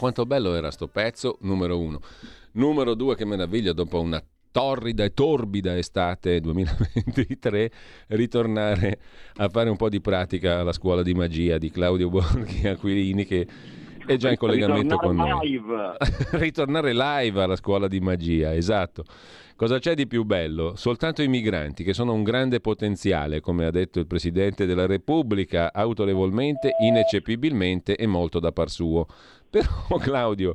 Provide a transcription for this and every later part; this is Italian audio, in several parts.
Quanto bello era sto pezzo, numero uno. Numero due, che meraviglia, dopo una torrida e torbida estate 2023, ritornare a fare un po' di pratica alla scuola di magia di Claudio Borghi Aquilini che è già in collegamento con noi. Live. ritornare live alla scuola di magia, esatto. Cosa c'è di più bello? Soltanto i migranti, che sono un grande potenziale, come ha detto il Presidente della Repubblica, autorevolmente, ineccepibilmente e molto da par suo. Però, Claudio,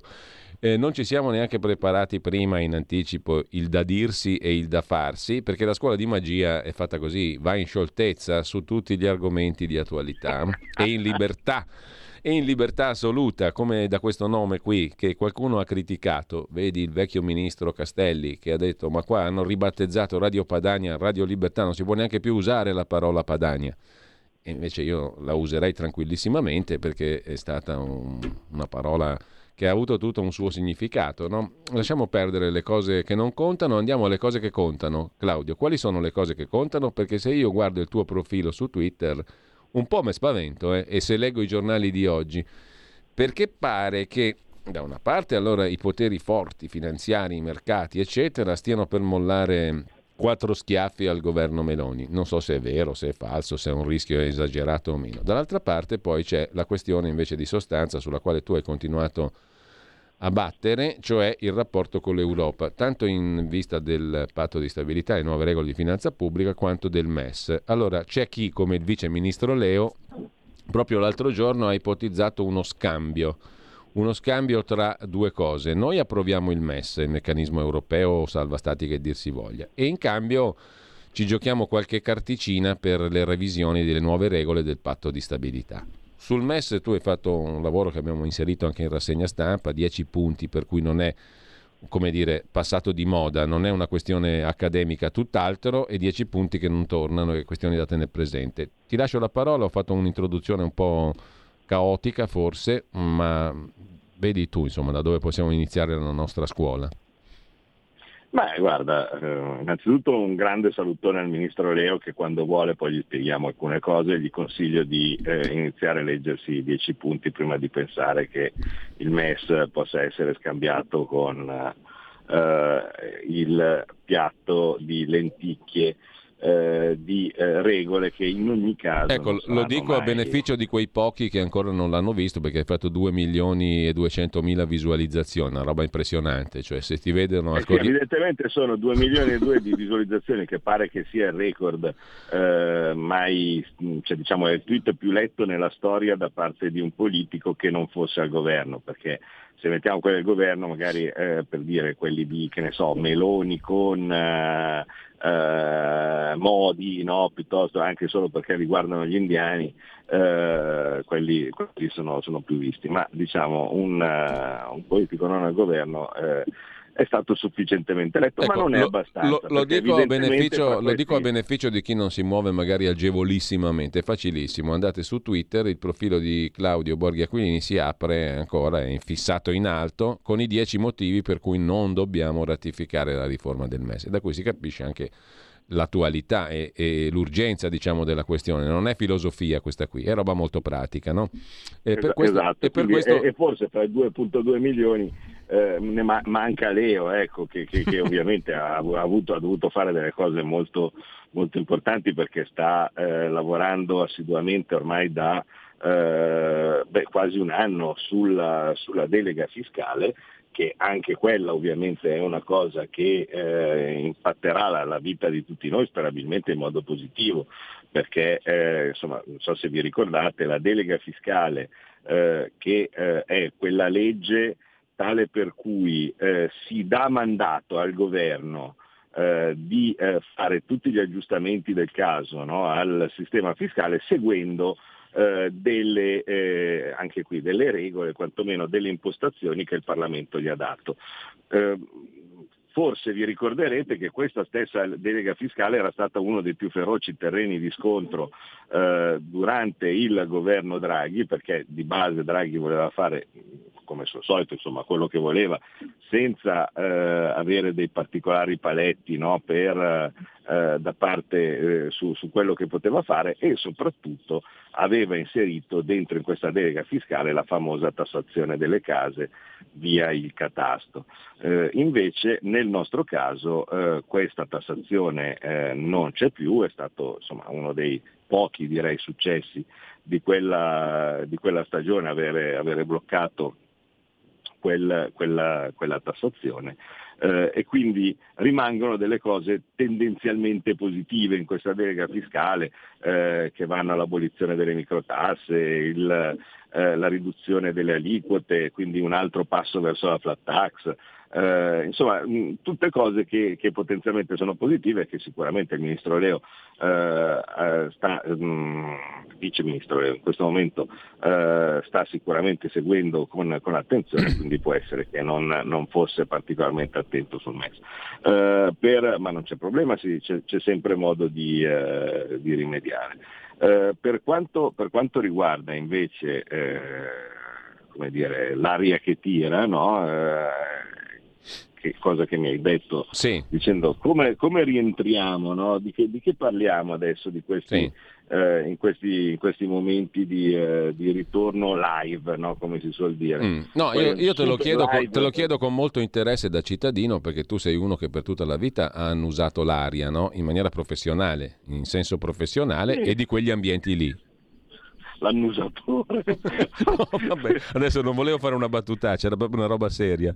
eh, non ci siamo neanche preparati prima in anticipo il da dirsi e il da farsi, perché la scuola di magia è fatta così, va in scioltezza su tutti gli argomenti di attualità e in libertà e in libertà assoluta, come da questo nome qui che qualcuno ha criticato. Vedi il vecchio ministro Castelli che ha detto: Ma qua hanno ribattezzato Radio Padania, Radio Libertà, non si può neanche più usare la parola Padania. Invece io la userei tranquillissimamente perché è stata un, una parola che ha avuto tutto un suo significato. No? Lasciamo perdere le cose che non contano, andiamo alle cose che contano. Claudio, quali sono le cose che contano? Perché se io guardo il tuo profilo su Twitter un po' mi spavento, eh, e se leggo i giornali di oggi, perché pare che da una parte allora i poteri forti, finanziari, i mercati, eccetera, stiano per mollare quattro schiaffi al governo Meloni. Non so se è vero, se è falso, se è un rischio esagerato o meno. Dall'altra parte poi c'è la questione invece di sostanza sulla quale tu hai continuato a battere, cioè il rapporto con l'Europa, tanto in vista del patto di stabilità e nuove regole di finanza pubblica quanto del MES. Allora c'è chi, come il vice ministro Leo, proprio l'altro giorno ha ipotizzato uno scambio, uno scambio tra due cose. Noi approviamo il MES, il meccanismo europeo salva stati che dir si voglia, e in cambio ci giochiamo qualche carticina per le revisioni delle nuove regole del patto di stabilità. Sul MES tu hai fatto un lavoro che abbiamo inserito anche in rassegna stampa, 10 punti, per cui non è come dire, passato di moda, non è una questione accademica, tutt'altro, e 10 punti che non tornano, è questione da tenere presente. Ti lascio la parola, ho fatto un'introduzione un po' caotica forse, ma vedi tu insomma da dove possiamo iniziare la nostra scuola. Beh, guarda, eh, innanzitutto un grande salutone al ministro Leo che quando vuole poi gli spieghiamo alcune cose, gli consiglio di eh, iniziare a leggersi i dieci punti prima di pensare che il MES possa essere scambiato con eh, il piatto di lenticchie eh, di eh, regole che in ogni caso... Ecco, lo dico mai... a beneficio di quei pochi che ancora non l'hanno visto perché hai fatto 2 milioni e 200 mila visualizzazioni, una roba impressionante, cioè se ti vedono al eh sì, Evidentemente sono 2 milioni e 2 di visualizzazioni che pare che sia il record eh, mai, cioè, diciamo, è il tweet più letto nella storia da parte di un politico che non fosse al governo, perché se mettiamo quelli del governo, magari eh, per dire quelli di, che ne so, Meloni con eh, eh, modi, no? piuttosto anche solo perché riguardano gli indiani, eh, quelli, quelli sono, sono, più visti. Ma diciamo un, uh, un politico non al governo eh, è stato sufficientemente letto, ecco, ma non è lo, abbastanza. Lo, lo, dico a beneficio, lo dico a beneficio di chi non si muove magari agevolissimamente, è facilissimo, andate su Twitter, il profilo di Claudio Borghi Aquilini si apre ancora, è fissato in alto, con i dieci motivi per cui non dobbiamo ratificare la riforma del mese, da cui si capisce anche l'attualità e, e l'urgenza diciamo, della questione. Non è filosofia questa qui, è roba molto pratica. No? E, per questo, esatto, e, per questo... e, forse fra i 2.2 milioni eh, ne ma- manca Leo, ecco, che, che, che ovviamente ha, avuto, ha, dovuto fare delle cose molto, molto importanti perché sta eh, lavorando assiduamente ormai da eh, beh, quasi un anno sulla, sulla delega fiscale che anche quella ovviamente è una cosa che eh, impatterà la, la, vita di tutti noi, sperabilmente in modo positivo, perché eh, insomma, non so se vi ricordate, la delega fiscale che è quella legge tale per cui eh, si dà mandato al governo eh, di eh, fare tutti gli aggiustamenti del caso no, al sistema fiscale seguendo eh, delle, eh, anche qui delle regole, quantomeno delle impostazioni che il Parlamento gli ha dato. Eh, Forse vi ricorderete che questa stessa delega fiscale era stata uno dei più feroci terreni di scontro eh, durante il governo Draghi, perché di base Draghi voleva fare come al solito, insomma, quello che voleva, senza eh, avere dei particolari paletti no, per, eh, da parte eh, su, su, quello che poteva fare e soprattutto aveva inserito dentro in questa delega fiscale la famosa tassazione delle case via il catasto. Eh, invece nel nostro caso eh, questa tassazione eh, non c'è più, è stato insomma, uno dei pochi direi successi di quella, di quella stagione avere, avere bloccato quel, quella, quella, tassazione. Eh, e quindi rimangono delle cose tendenzialmente positive in questa delega fiscale eh, che vanno all'abolizione delle microtasse, il, eh, la riduzione delle aliquote, quindi un altro passo verso la flat tax, eh, insomma, mh, tutte cose che, che, potenzialmente sono positive e che sicuramente il Ministro Leo eh, eh sta, mh, Vice Ministro Leo in questo momento eh, sta sicuramente seguendo con, con, attenzione, quindi può essere che non, non fosse particolarmente attento sul MES. Eh, per, ma non c'è problema, sì, c'è, c'è, sempre modo di, eh, di rimediare. Per quanto, per, quanto, riguarda invece come dire, l'aria che tira, no? Che cosa che mi hai detto, sì. dicendo come, come rientriamo, no? di, che, di, che, parliamo adesso di questi, sì. eh, in, questi in, questi, momenti di, eh, di ritorno live, no? come si suol dire. Mm. No, io, io te, lo chiedo, con, te, lo chiedo con, molto interesse da cittadino perché tu sei uno che per tutta la vita ha usato l'aria no? in maniera professionale, in senso professionale sì. e di quegli ambienti lì l'annusatore. no, vabbè, adesso non volevo fare una battutaccia, era proprio una roba seria.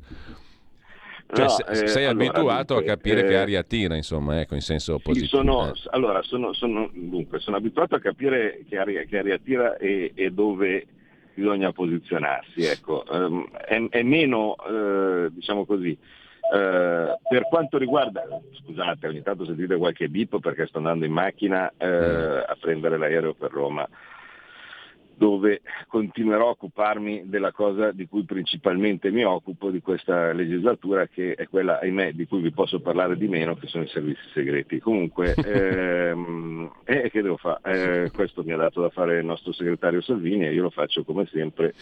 Cioè, no, eh, sei allora, abituato dunque, a capire eh, che aria tira, insomma, ecco, in senso positivo. Sì, sono, allora, sono, sono, dunque, sono abituato a capire che aria, che aria tira e, e, dove bisogna posizionarsi. Ecco. Um, è, è, meno, eh, diciamo così, Uh, per quanto riguarda, scusate, ogni tanto sentite qualche bip perché sto andando in macchina uh, a prendere l'aereo per Roma dove continuerò a occuparmi della cosa di cui principalmente mi occupo di questa legislatura, che è quella, ahimè, di cui vi posso parlare di meno, che sono i servizi segreti. Comunque, ehm, eh, che devo fare? Eh, questo mi ha dato da fare il nostro segretario Salvini e io lo faccio come sempre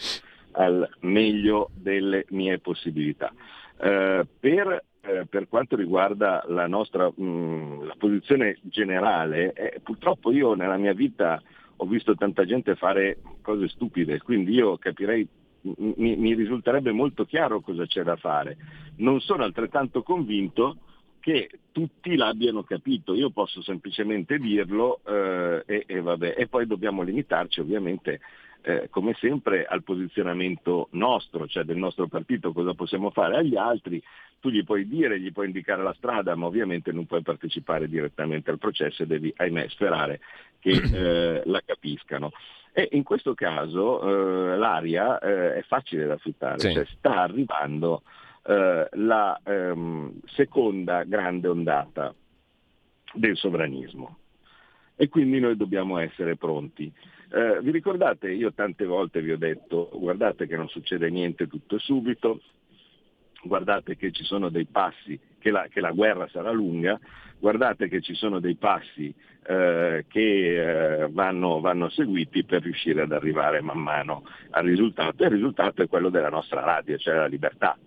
al meglio delle mie possibilità. Eh, per eh, per quanto riguarda la nostra mh, mm, la posizione generale, eh, purtroppo io nella mia vita ho visto tanta gente fare cose stupide, quindi io capirei, mi, mi risulterebbe molto chiaro cosa c'è da fare. Non sono altrettanto convinto che tutti l'abbiano capito, io posso semplicemente dirlo eh, e, e, vabbè. e poi dobbiamo limitarci ovviamente eh, come sempre al posizionamento nostro, cioè del nostro partito, cosa possiamo fare agli altri, tu gli puoi dire, gli puoi indicare la strada, ma ovviamente non puoi partecipare direttamente al processo e devi, ahimè, sperare che eh, la capiscano. E in questo caso eh, l'aria eh, è facile da affittare, sì. cioè sta arrivando eh, la ehm, seconda grande ondata del sovranismo e quindi noi dobbiamo essere pronti. Eh, vi ricordate, io tante volte vi ho detto, guardate che non succede niente tutto subito, guardate che ci sono dei passi, che la, che la guerra sarà lunga, guardate che ci sono dei passi eh, che eh, vanno, vanno, seguiti per riuscire ad arrivare man mano al risultato. E il risultato è quello della nostra radio, cioè la libertà.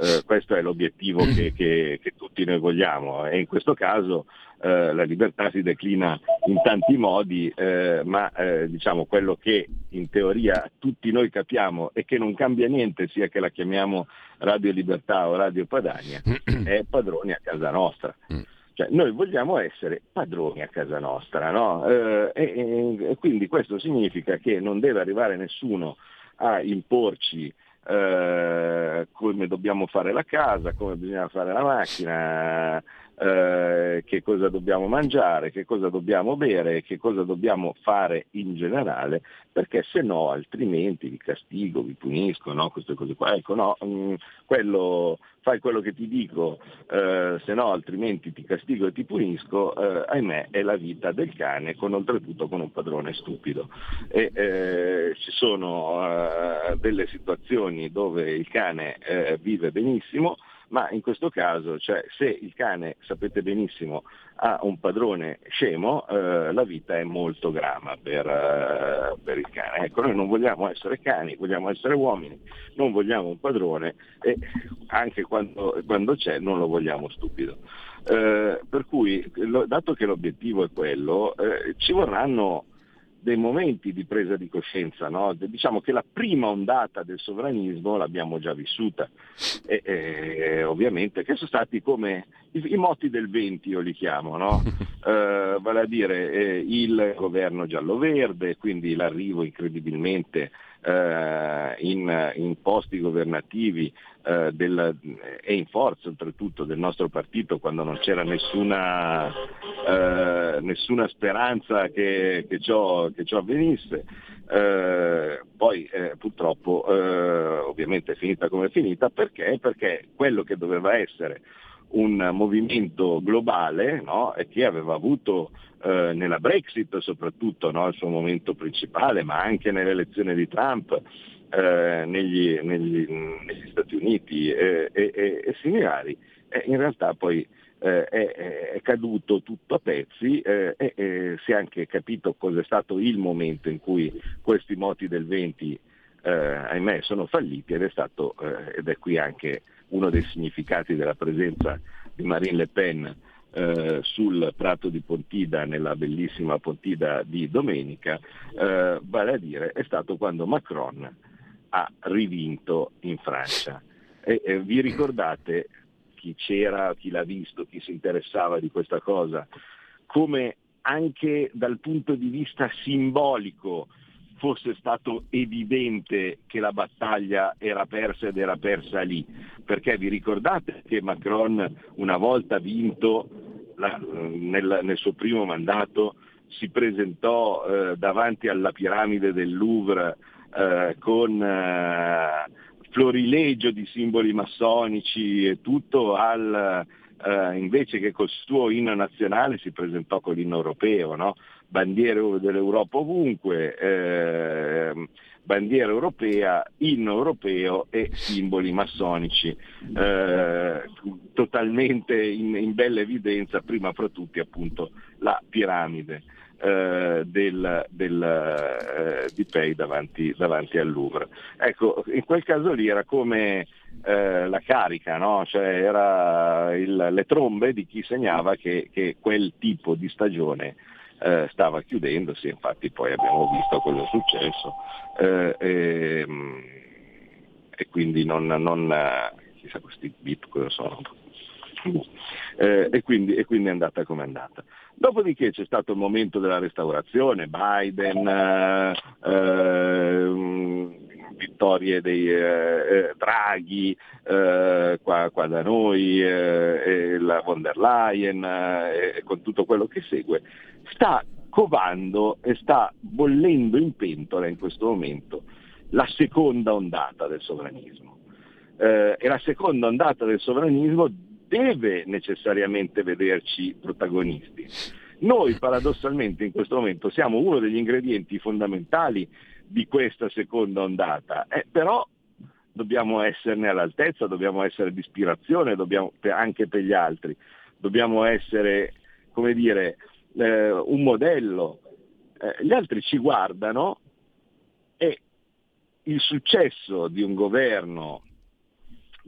Eh, questo è l'obiettivo che, che, che, tutti noi vogliamo. E in questo caso eh, la libertà si declina in tanti modi, eh, ma eh, diciamo quello che in teoria tutti noi capiamo e che non cambia niente, sia che la chiamiamo Radio Libertà o Radio Padania, è padroni a casa nostra. Mm. Cioè, noi vogliamo essere padroni a casa nostra, no? Eh, e, e, quindi questo significa che non deve arrivare nessuno a imporci eh, come dobbiamo fare la casa, come bisogna fare la macchina, eh, che cosa dobbiamo mangiare, che cosa dobbiamo bere, che cosa dobbiamo fare in generale, perché se no altrimenti vi castigo, vi punisco, no? queste cose qua. Ecco, no, mh, mm, quello, fai quello che ti dico, eh, se no altrimenti ti castigo e ti punisco, eh, ahimè è la vita del cane, con oltretutto con un padrone stupido. E, eh, ci sono eh, delle situazioni dove il cane eh, vive benissimo, ma in questo caso, cioè, se il cane, sapete benissimo, ha un padrone scemo, eh, la vita è molto grama per, eh, per, il cane. Ecco, noi non vogliamo essere cani, vogliamo essere uomini, non vogliamo un padrone e anche quando, quando c'è non lo vogliamo stupido. Eh, per cui, lo, dato che l'obiettivo è quello, eh, ci vorranno dei momenti di presa di coscienza. No? Diciamo che la prima ondata del sovranismo l'abbiamo già vissuta, e, e, ovviamente, che sono stati come i, i moti del 20, io li chiamo, no? eh, vale a dire eh, il governo giallo-verde, quindi l'arrivo incredibilmente eh, in, in, posti governativi eh, del, e in forza oltretutto del nostro partito quando non c'era nessuna, eh, nessuna speranza che, che, ciò, che, ciò, avvenisse. Eh, poi eh, purtroppo eh, ovviamente è finita come è finita perché? Perché quello che doveva essere un movimento globale no? e che aveva avuto eh, nella Brexit soprattutto no? il suo momento principale, ma anche nell'elezione di Trump eh, negli, negli, negli, Stati Uniti eh, e, e similari, in realtà poi eh, è, è, caduto tutto a pezzi eh, e si è anche capito cos'è stato il momento in cui questi moti del 20 eh, ahimè sono falliti ed è stato, ed è qui anche uno dei significati della presenza di Marine Le Pen eh, sul prato di Pontida, nella bellissima Pontida di domenica, eh, vale a dire è stato quando Macron ha rivinto in Francia. E, e vi ricordate chi c'era, chi l'ha visto, chi si interessava di questa cosa, come anche dal punto di vista simbolico fosse stato evidente che la battaglia era persa ed era persa lì, perché vi ricordate che Macron una volta vinto la, nel, nel, suo primo mandato si presentò eh, davanti alla piramide del Louvre eh, con eh, florilegio di simboli massonici e tutto al, eh, invece che col suo inno nazionale si presentò con l'inno europeo, no? Bandiere dell'Europa ovunque, eh, bandiera europea, inno europeo e simboli massonici, eh, totalmente in, in, bella evidenza, prima fra tutti appunto la piramide. Eh, del, del, eh, di Pei davanti, davanti, al Louvre. Ecco, in quel caso lì era come eh, la carica, no? cioè era il, le trombe di chi segnava che, che quel tipo di stagione eh, stava chiudendosi, infatti poi abbiamo visto cosa è successo eh, e, ehm, e, quindi non, non chissà questi bip cosa sono. Eh, e, quindi, e, quindi, è andata come è andata. Dopodiché c'è stato il momento della restaurazione, Biden, eh, eh, vittorie dei eh, eh, Draghi eh, qua, qua, da noi, eh, la von der Leyen e con tutto quello che segue, sta covando e sta bollendo in pentola in questo momento la seconda ondata del sovranismo. Eh, e la seconda ondata del sovranismo deve necessariamente vederci protagonisti. Noi paradossalmente in questo momento siamo uno degli ingredienti fondamentali di questa seconda ondata, eh, però dobbiamo esserne all'altezza, dobbiamo essere di ispirazione dobbiamo, anche per gli altri, dobbiamo essere, come dire, eh, un modello. Eh, gli altri ci guardano e il successo di un governo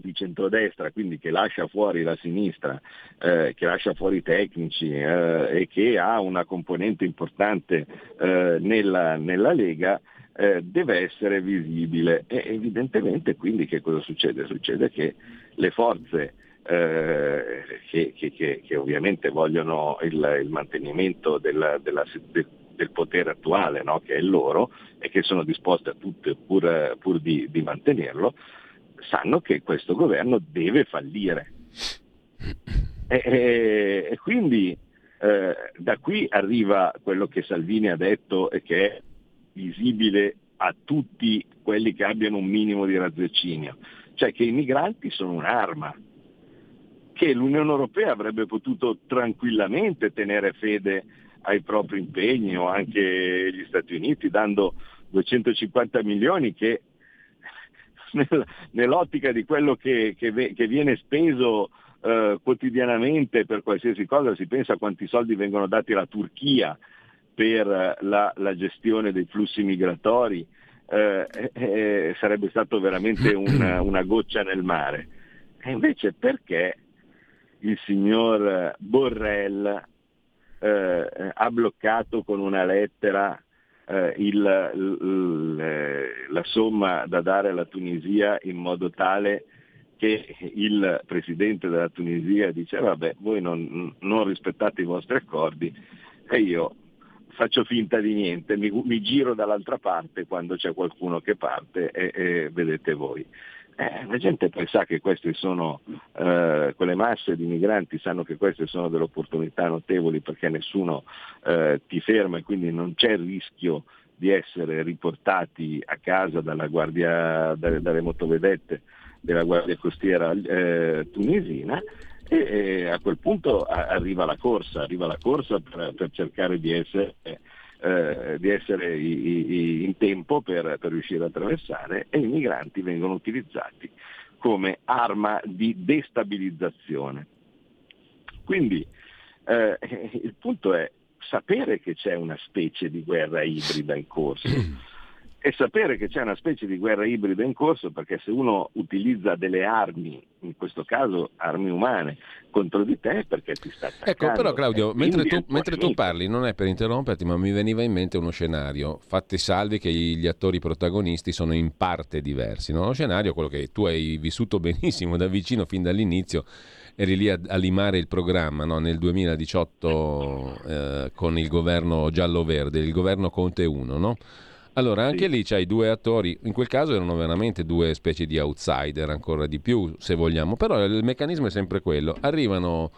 di centrodestra, quindi che lascia fuori la sinistra, eh, che lascia fuori i tecnici eh, e che ha una componente importante eh, nella, nella, Lega, eh, deve essere visibile. E evidentemente quindi che cosa succede? Succede che le forze eh, che, che, che, che, ovviamente vogliono il, il mantenimento della, della, del, del, potere attuale, no? che è loro, e che sono disposte a tutte pur, pur di, di mantenerlo, sanno che questo governo deve fallire. E, e, e quindi eh, da qui arriva quello che Salvini ha detto e che è visibile a tutti quelli che abbiano un minimo di raziocinio, cioè che i migranti sono un'arma, che l'Unione Europea avrebbe potuto tranquillamente tenere fede ai propri impegni o anche gli Stati Uniti dando 250 milioni che nell'ottica di quello che, che, che viene speso eh, quotidianamente per qualsiasi cosa, si pensa a quanti soldi vengono dati alla Turchia per la, la gestione dei flussi migratori, eh, eh, eh sarebbe stato veramente una, una goccia nel mare. E invece perché il signor Borrell eh, ha bloccato con una lettera eh, il, il, eh, la somma da dare alla Tunisia in modo tale che il presidente della Tunisia dice vabbè voi non, non rispettate i vostri accordi e io faccio finta di niente, mi, mi, giro dall'altra parte quando c'è qualcuno che parte e, e vedete voi. Eh, la gente poi sa che queste sono, eh, quelle masse di migranti sanno che queste sono delle opportunità notevoli perché nessuno eh, ti ferma e quindi non c'è il rischio di essere riportati a casa guardia, dalle, dalle motovedette della Guardia Costiera eh, tunisina e, e, a quel punto arriva la corsa, arriva la corsa per, per cercare di essere eh, di essere i, i, in tempo per, per riuscire a attraversare e i migranti vengono utilizzati come arma di destabilizzazione. Quindi eh, il punto è sapere che c'è una specie di guerra ibrida in corso e sapere che c'è una specie di guerra ibrida in corso perché se uno utilizza delle armi, in questo caso armi umane, contro di te perché ti sta attaccando. Ecco, però Claudio, mentre tu, mentre tu, parli, non è per interromperti, ma mi veniva in mente uno scenario, fatti salvi che gli attori protagonisti sono in parte diversi. No? Uno scenario, quello che tu hai vissuto benissimo da vicino fin dall'inizio, eri lì a, a limare il programma no? nel 2018 eh, con il governo giallo-verde, il governo Conte 1, no? Allora, anche sì. lì c'hai due attori, in quel caso erano veramente due specie di outsider, ancora di più se vogliamo, però il meccanismo è sempre quello, arrivano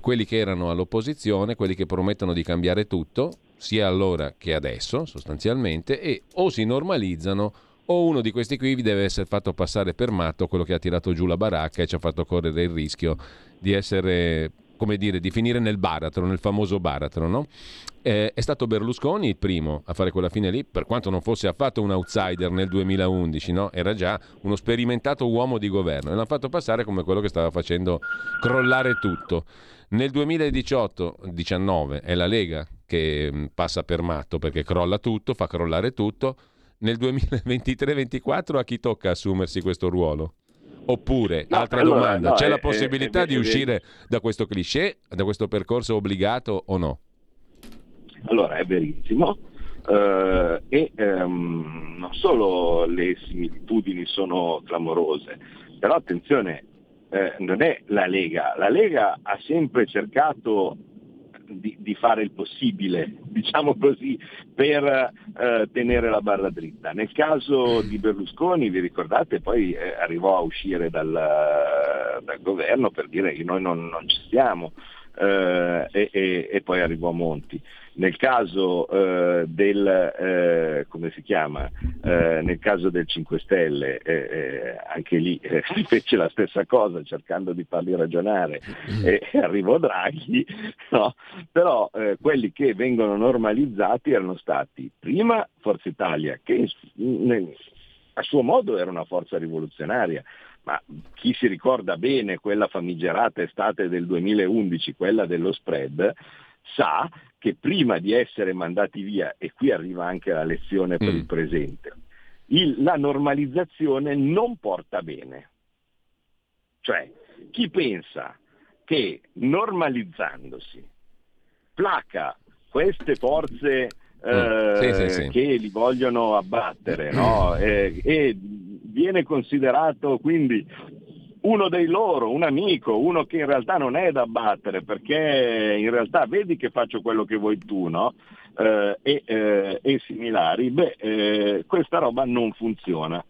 quelli che erano all'opposizione, quelli che promettono di cambiare tutto, sia allora che adesso sostanzialmente, e o si normalizzano o uno di questi qui deve essere fatto passare per matto quello che ha tirato giù la baracca e ci ha fatto correre il rischio di essere come dire, di finire nel baratro, nel famoso baratro, no? Eh, è stato Berlusconi il primo a fare quella fine lì, per quanto non fosse affatto un outsider nel 2011, no? era già uno sperimentato uomo di governo e l'hanno fatto passare come quello che stava facendo crollare tutto. Nel 2018-19 è la Lega che mm, passa per matto perché crolla tutto, fa crollare tutto. Nel 2023-24 a chi tocca assumersi questo ruolo? Oppure, no, altra allora, domanda, no, c'è è, la possibilità è, è, di uscire da questo cliché, da questo percorso obbligato o no? Allora, è verissimo. Uh, e um, non solo le similitudini sono clamorose, però attenzione, eh, non è la Lega, la Lega ha sempre cercato di, di, fare il possibile, diciamo così, per eh, tenere la barra dritta. Nel caso di Berlusconi, vi ricordate, poi eh, arrivò a uscire dal, dal, governo per dire che noi non, non ci stiamo eh, e, e, e, poi arrivò Monti. Nel caso eh, del, eh, come si chiama, eh, nel caso del 5 Stelle, eh, eh, anche lì si fece la stessa cosa cercando di farli ragionare e arrivò Draghi, no? però quelli che vengono normalizzati erano stati prima Forza Italia, che a suo modo era una forza rivoluzionaria, ma chi si ricorda bene quella famigerata estate del 2011, quella dello spread, sa che prima di essere mandati via, e qui arriva anche la lezione per mm. il presente, il, la normalizzazione non porta bene. Cioè, chi pensa che normalizzandosi placa queste forze eh, sì, sì, sì. che li vogliono abbattere no? e, e viene considerato quindi uno dei loro, un amico, uno che in realtà non è da battere perché in realtà vedi che faccio quello che vuoi tu, no? Eh, e, eh, e, similari, beh, eh, questa roba non funziona.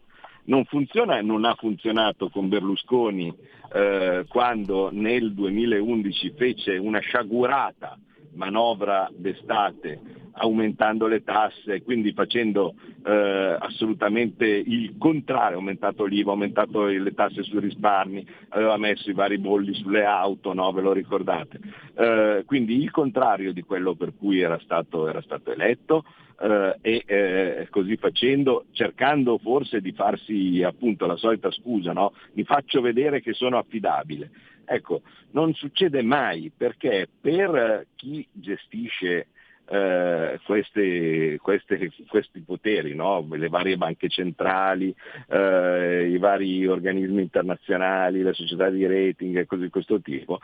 Non funziona e non ha funzionato con Berlusconi eh, quando nel 2011 fece una sciagurata manovra d'estate aumentando le tasse, quindi facendo eh, assolutamente il contrario, ha aumentato l'IVA, ha aumentato le tasse sui risparmi, aveva messo i vari bolli sulle auto, no? ve lo ricordate? Eh, quindi il contrario di quello per cui era stato, era stato eletto eh, e eh, così facendo, cercando forse di farsi appunto la solita scusa, no? mi faccio vedere che sono affidabile. Ecco, non succede mai perché per chi gestisce eh, queste, queste, questi poteri, no? le varie banche centrali, eh, i vari organismi internazionali, le società di rating e cose di questo tipo,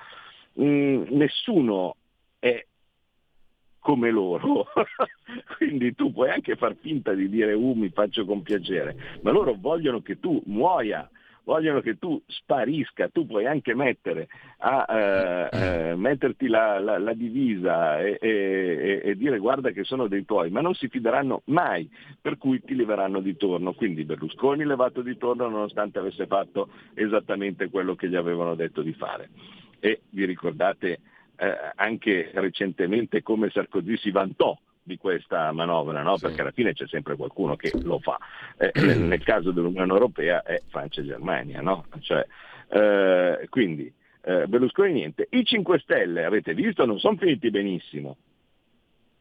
mm, nessuno è come loro. Quindi tu puoi anche far finta di dire uh mi faccio compiacere, ma loro vogliono che tu muoia vogliono che tu sparisca, tu puoi anche mettere a, eh, eh, metterti la, la, la divisa e, e, e, dire guarda che sono dei tuoi, ma non si fideranno mai, per cui ti leveranno di torno. Quindi Berlusconi levato di torno nonostante avesse fatto esattamente quello che gli avevano detto di fare. E vi ricordate eh, anche recentemente come Sarkozy si vantò di questa manovra, no? sì. perché alla fine c'è sempre qualcuno che lo fa. Eh, nel, caso dell'Unione Europea è Francia e Germania. No? Cioè, eh, quindi eh, Berlusconi niente. I 5 Stelle, avete visto, non sono finiti benissimo.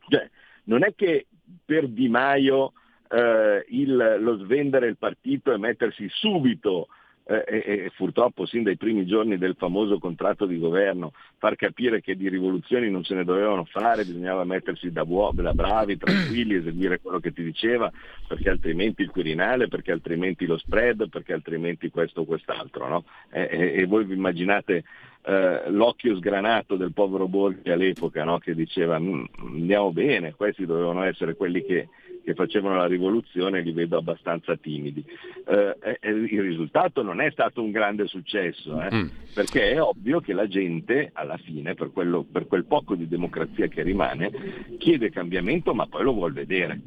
Cioè, non è che per Di Maio eh, il, lo svendere il partito e mettersi subito eh, e, e, purtroppo sin dai primi giorni del famoso contratto di governo far capire che di rivoluzioni non se ne dovevano fare, bisognava mettersi da, buo- da bravi, tranquilli, eseguire quello che ti diceva, perché altrimenti il Quirinale, perché altrimenti lo spread, perché altrimenti questo o quest'altro. No? E, e, voi vi immaginate eh, l'occhio sgranato del povero Borghi all'epoca no? che diceva mm, andiamo bene, questi dovevano essere quelli che che facevano la rivoluzione li vedo abbastanza timidi. Eh, eh, il risultato non è stato un grande successo, eh, mm. perché è ovvio che la gente alla fine, per, quello, per quel poco di democrazia che rimane, chiede cambiamento ma poi lo vuol vedere.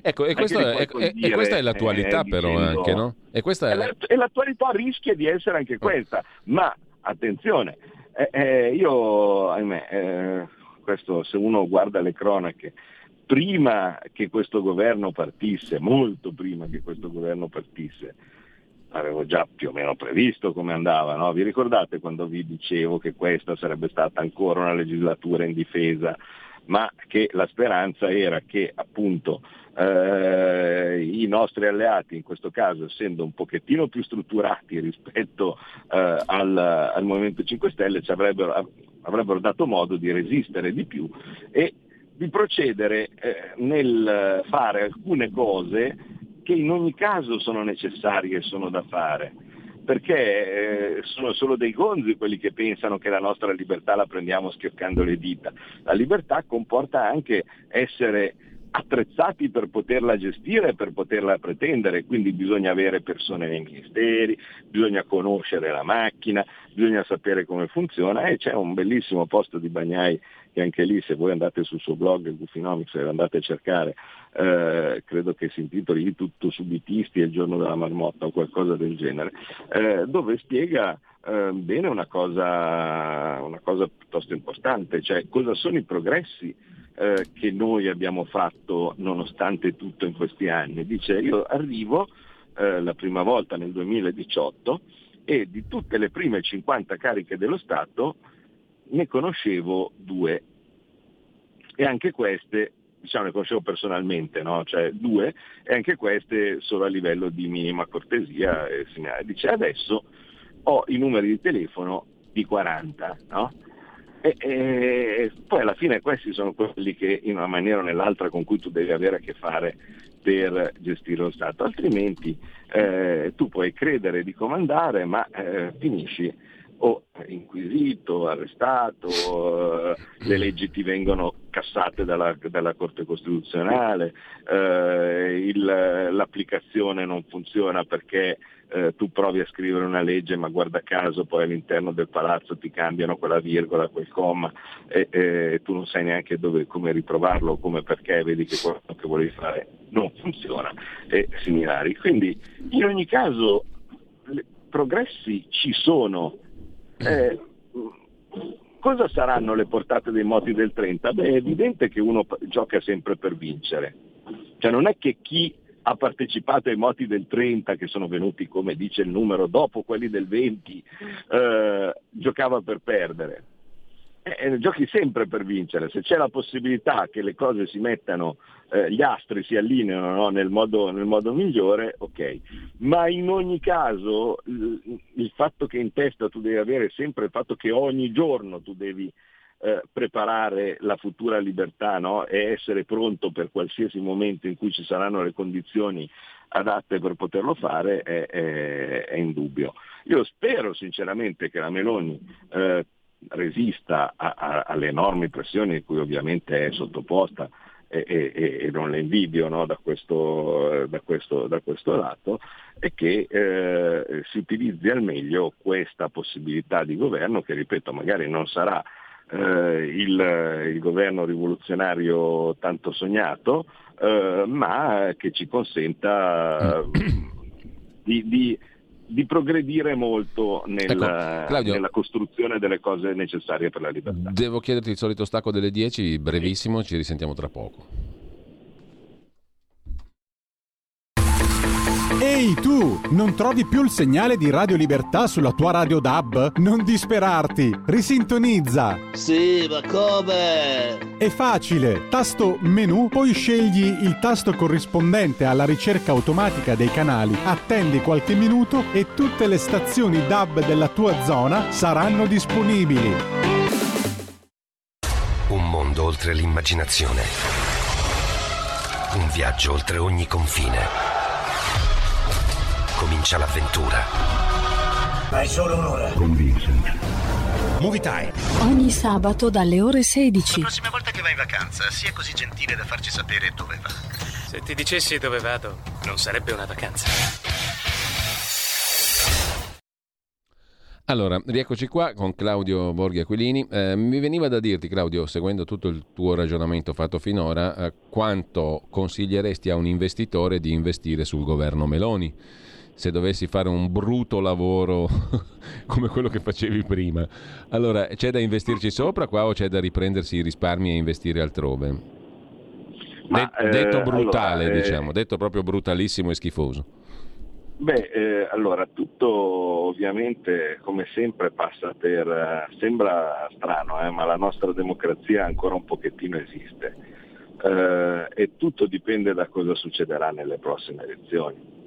Ecco, e, questo è, e, e, questa è l'attualità eh, però dicendo, anche, no? E, questa è... e, l'attualità rischia di essere anche questa, ma attenzione, eh, eh, io, ahimè, questo se uno guarda le cronache, prima che questo governo partisse, molto prima che questo governo partisse, avevo già più o meno previsto come andava, no? vi ricordate quando vi dicevo che questa sarebbe stata ancora una legislatura in difesa, ma che la speranza era che appunto eh, i nostri alleati, in questo caso essendo un pochettino più strutturati rispetto eh, al, al, Movimento 5 Stelle, ci avrebbero, avrebbero dato modo di resistere di più e di procedere eh, nel fare alcune cose che in ogni caso sono necessarie e sono da fare, perché eh, sono solo dei gonzi quelli che pensano che la nostra libertà la prendiamo schioccando le dita. La libertà comporta anche essere attrezzati per poterla gestire e per poterla pretendere, quindi bisogna avere persone nei ministeri, bisogna conoscere la macchina, bisogna sapere come funziona e c'è un bellissimo posto di Bagnai che anche lì se voi andate sul suo blog Gufinomics e andate a cercare, eh, credo che si intitoli Tutto subitisti e il giorno della marmotta o qualcosa del genere, eh, dove spiega eh, bene una cosa, una cosa piuttosto importante, cioè cosa sono i progressi eh, che noi abbiamo fatto nonostante tutto in questi anni. Dice io arrivo eh, la prima volta nel 2018 e di tutte le prime 50 cariche dello Stato ne conoscevo due e anche queste diciamo le conoscevo personalmente, no? cioè due, e anche queste solo a livello di minima cortesia e segnale. Dice adesso ho i numeri di telefono di 40, no? e, e, poi alla fine questi sono quelli che in una maniera o nell'altra con cui tu devi avere a che fare per gestire lo Stato, altrimenti eh, tu puoi credere di comandare ma eh, finisci o inquisito, arrestato, eh, le leggi ti vengono cassate dalla, dalla Corte Costituzionale, eh, il, l'applicazione non funziona perché eh, tu provi a scrivere una legge ma guarda caso poi all'interno del palazzo ti cambiano quella virgola, quel comma e, e tu non sai neanche dove, come riprovarlo come perché vedi che quello che volevi fare non funziona e similari. Quindi in ogni caso progressi ci sono, eh, Cosa saranno le portate dei moti del 30? Beh, è evidente che uno gioca sempre per vincere. Cioè non è che chi ha partecipato ai moti del 30, che sono venuti, come dice il numero, dopo quelli del 20, eh, giocava per perdere. Eh, eh, giochi sempre per vincere, se c'è la possibilità che le cose si mettano, eh, gli astri si allineano no? nel, modo, nel, modo, migliore, ok. Ma in ogni caso il, il fatto che in testa tu devi avere sempre il fatto che ogni giorno tu devi eh, preparare la futura libertà no? e essere pronto per qualsiasi momento in cui ci saranno le condizioni adatte per poterlo fare è, è, è indubbio. Io spero sinceramente che la Meloni eh, resista a, a, alle enormi pressioni in cui ovviamente è sottoposta e, e, e non le invidio no, da, questo, da, questo, da, questo, lato, e che eh, si utilizzi al meglio questa possibilità di governo che, ripeto, magari non sarà eh, il, il, governo rivoluzionario tanto sognato, eh, ma che ci consenta di, di, di progredire molto nel, ecco, Claudio, nella costruzione delle cose necessarie per la libertà. Devo chiederti il solito stacco delle 10, brevissimo, ci risentiamo tra poco. Ehi tu, non trovi più il segnale di Radio Libertà sulla tua radio DAB? Non disperarti, risintonizza. Sì, ma come? È facile, tasto menu, poi scegli il tasto corrispondente alla ricerca automatica dei canali, attendi qualche minuto e tutte le stazioni DAB della tua zona saranno disponibili. Un mondo oltre l'immaginazione. Un viaggio oltre ogni confine comincia l'avventura. Hai solo un'ora. Con Vincent. Movie Time. Ogni sabato dalle ore 16. La prossima volta che vai in vacanza, sia così gentile da farci sapere dove va. Se ti dicessi dove vado, non sarebbe una vacanza. Allora, rieccoci qua con Claudio Borghi Aquilini. Eh, mi veniva da dirti, Claudio, seguendo tutto il tuo ragionamento fatto finora, eh, quanto consiglieresti a un investitore di investire sul governo Meloni? Se dovessi fare un brutto lavoro come quello che facevi prima. Allora, c'è da investirci sopra qua o c'è da riprendersi i risparmi e investire altrove? Ma, De- detto eh, brutale, allora, diciamo, detto proprio brutalissimo e schifoso. Beh, eh, allora, tutto ovviamente, come sempre, passa per... Eh, sembra strano, eh, ma la nostra democrazia ancora un pochettino esiste. Eh, e tutto dipende da cosa succederà nelle prossime elezioni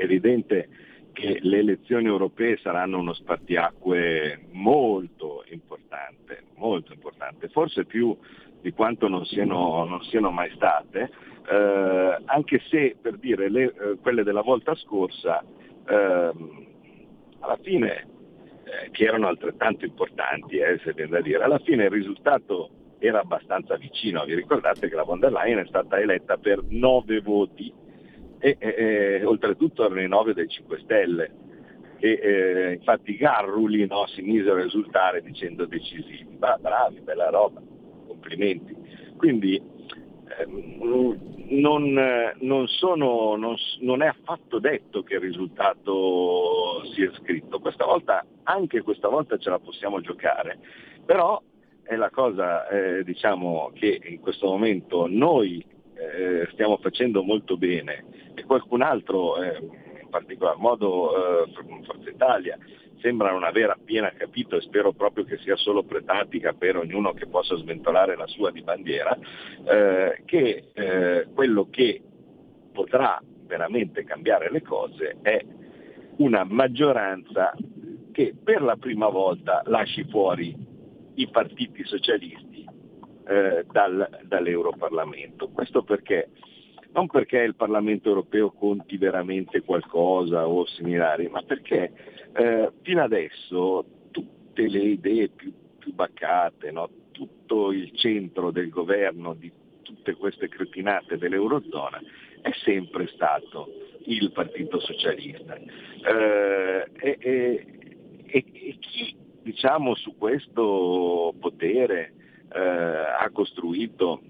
evidente che le elezioni europee saranno uno spartiacque molto importante, molto importante, forse più di quanto non siano, non siano mai state, eh, anche se per dire le, eh, quelle della volta scorsa eh, alla fine, eh, che erano altrettanto importanti, eh, se viene da dire, alla fine il risultato era abbastanza vicino, vi ricordate che la von der Leyen è stata eletta per nove voti e, e, oltretutto i 9 dei 5 Stelle e eh, infatti Garruli no, si misero a esultare dicendo decisivi, ma bravi, bella roba, complimenti. Quindi ehm, non, non, sono, non, non, è affatto detto che il risultato sia scritto. Questa volta, anche questa volta ce la possiamo giocare, però è la cosa eh, diciamo, che in questo momento noi eh, stiamo facendo molto bene qualcun altro, eh, in particolar modo eh, Forza Italia, sembra non aver appieno capito e spero proprio che sia solo pretatica per ognuno che possa sventolare la sua di bandiera, eh, che eh, quello che potrà veramente cambiare le cose è una maggioranza che per la prima volta lasci fuori i partiti socialisti eh, dal, dall'Europarlamento. Questo perché? Non perché il Parlamento europeo conti veramente qualcosa o similari, ma perché eh, fino adesso tutte le idee più, più baccate, no? tutto il centro del governo di tutte queste cretinate dell'Eurozona è sempre stato il Partito Socialista. Eh, e, e, e, chi diciamo, su questo potere eh, ha costruito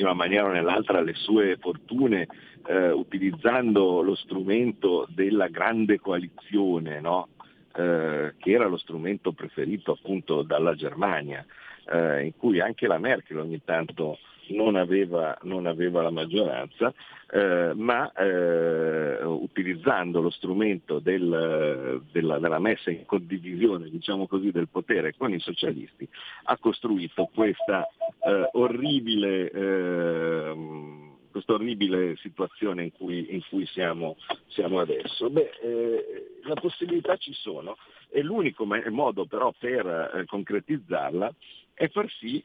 in una maniera o nell'altra le sue fortune eh, utilizzando lo strumento della grande coalizione, no? eh, che era lo strumento preferito appunto dalla Germania, eh, in cui anche la Merkel ogni tanto non aveva, non aveva la maggioranza, eh, ma eh, utilizzando lo strumento del, della, della, messa in condivisione diciamo così, del potere con i socialisti, ha costruito questa eh, orribile ehm, questa orribile situazione in cui, in cui siamo, siamo, adesso? Beh, eh, la possibilità ci sono e l'unico modo però per eh, concretizzarla è far sì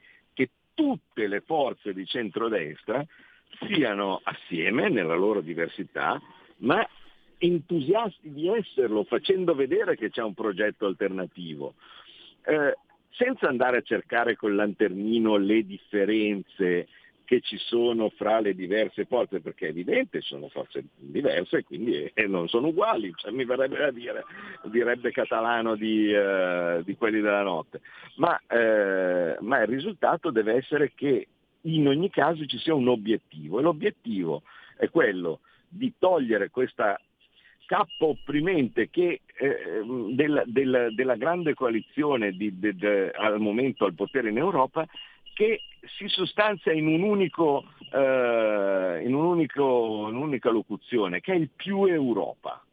tutte le forze di centrodestra siano assieme nella loro diversità, ma entusiasti di esserlo, facendo vedere che c'è un progetto alternativo. Eh, senza andare a cercare col lanternino le differenze che ci sono fra le diverse forze, perché è evidente, sono forze diverse e quindi eh, non sono uguali, cioè, mi verrebbe da dire, direbbe Catalano di, eh, di quelli della notte, ma, eh, ma il risultato deve essere che in ogni caso ci sia un obiettivo e l'obiettivo è quello di togliere questa cappa opprimente che eh, del, del, della grande coalizione di, de, de, al momento al potere in Europa che si sostanzia in, un unico, eh, in, un unico, un'unica locuzione, che è il più Europa.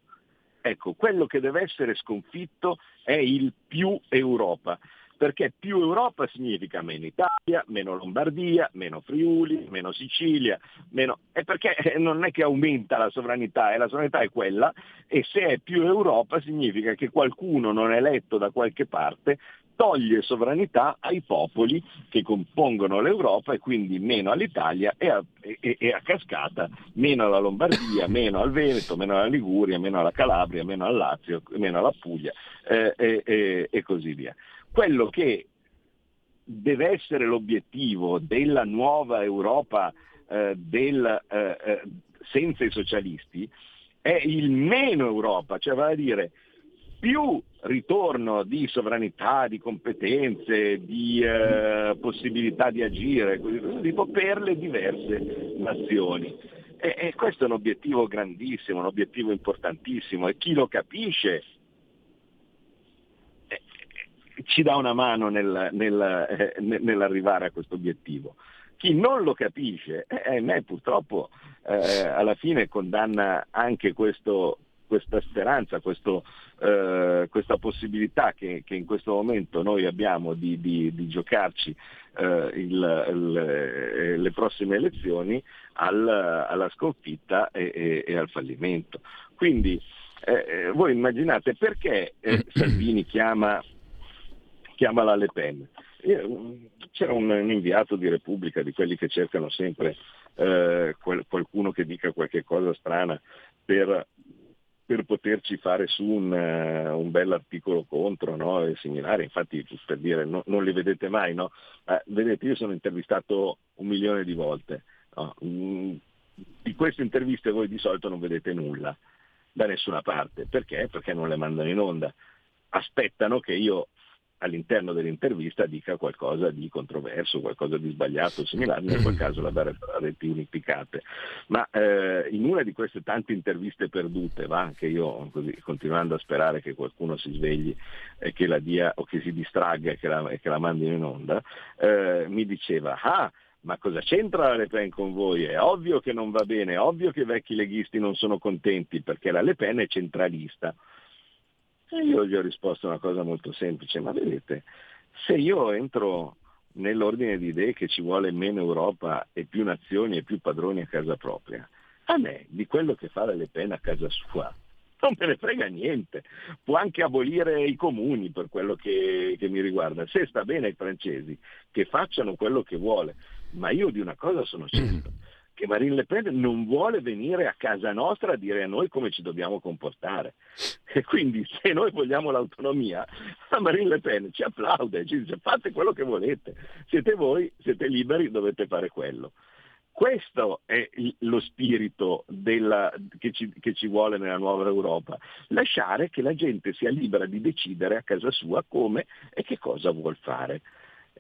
Ecco, quello che deve essere sconfitto è il più Europa, perché più Europa significa meno Italia, meno Lombardia, meno Friuli, meno Sicilia, meno... è perché non è che aumenta la sovranità, e la sovranità è quella, e se è più Europa significa che qualcuno non eletto da qualche parte toglie sovranità ai popoli che compongono l'Europa e quindi meno all'Italia e a, e, e a, cascata meno alla Lombardia, meno al Veneto, meno alla Liguria, meno alla Calabria, meno al Lazio, meno alla Puglia eh, e, e così via. Quello che deve essere l'obiettivo della nuova Europa eh, del, eh, eh senza i socialisti è il meno Europa, cioè vale a dire più ritorno di sovranità, di competenze, di eh, possibilità di agire tipo, per le diverse nazioni. E, e, questo è un obiettivo grandissimo, un obiettivo importantissimo e chi lo capisce eh, ci dà una mano nel, nel, eh, nell'arrivare a questo obiettivo. Chi non lo capisce, eh, ahimè, purtroppo eh, alla fine condanna anche questo, questa speranza, questo, eh, questa possibilità che, che, in questo momento noi abbiamo di, di, di giocarci eh, il, il, eh, le prossime elezioni al, alla sconfitta e, e, e, al fallimento. Quindi eh, eh voi immaginate perché Salvini chiama, chiama la Le Pen. C'era un, un, inviato di Repubblica, di quelli che cercano sempre quel, qualcuno che dica qualche cosa strana per per poterci fare su un, uh, un bell'articolo contro no? e similare, infatti per dire no, non li vedete mai, no? eh, vedete io sono intervistato un milione di volte, mm, di queste interviste voi di solito non vedete nulla da nessuna parte, perché? Perché non le mandano in onda, aspettano che io all'interno dell'intervista dica qualcosa di controverso, qualcosa di sbagliato, similare, in quel caso la reti unificate. Ma eh, in una di queste tante interviste perdute, va, che io così, continuando a sperare che qualcuno si svegli e che la dia o che si distragga e che la, che la mandino in onda, eh, mi diceva, ah, ma cosa c'entra la Le Pen con voi? È ovvio che non va bene, è ovvio che i vecchi leghisti non sono contenti perché la Le Pen è centralista. E io gli ho risposto una cosa molto semplice, ma vedete, se io entro nell'ordine di idee che ci vuole meno Europa e più nazioni e più padroni a casa propria, a me di quello che fa Le Pen a casa sua non me ne frega niente, può anche abolire i comuni per quello che, che mi riguarda, se sta bene ai francesi che facciano quello che vuole, ma io di una cosa sono certo, che Marine Le Pen non vuole venire a casa nostra a dire a noi come ci dobbiamo comportare. E quindi se noi vogliamo l'autonomia, Marine Le Pen ci applaude, ci dice fate quello che volete, siete voi, siete liberi, dovete fare quello. Questo è lo spirito della, che, ci, che, ci, vuole nella nuova Europa, lasciare che la gente sia libera di decidere a casa sua come e che cosa vuol fare.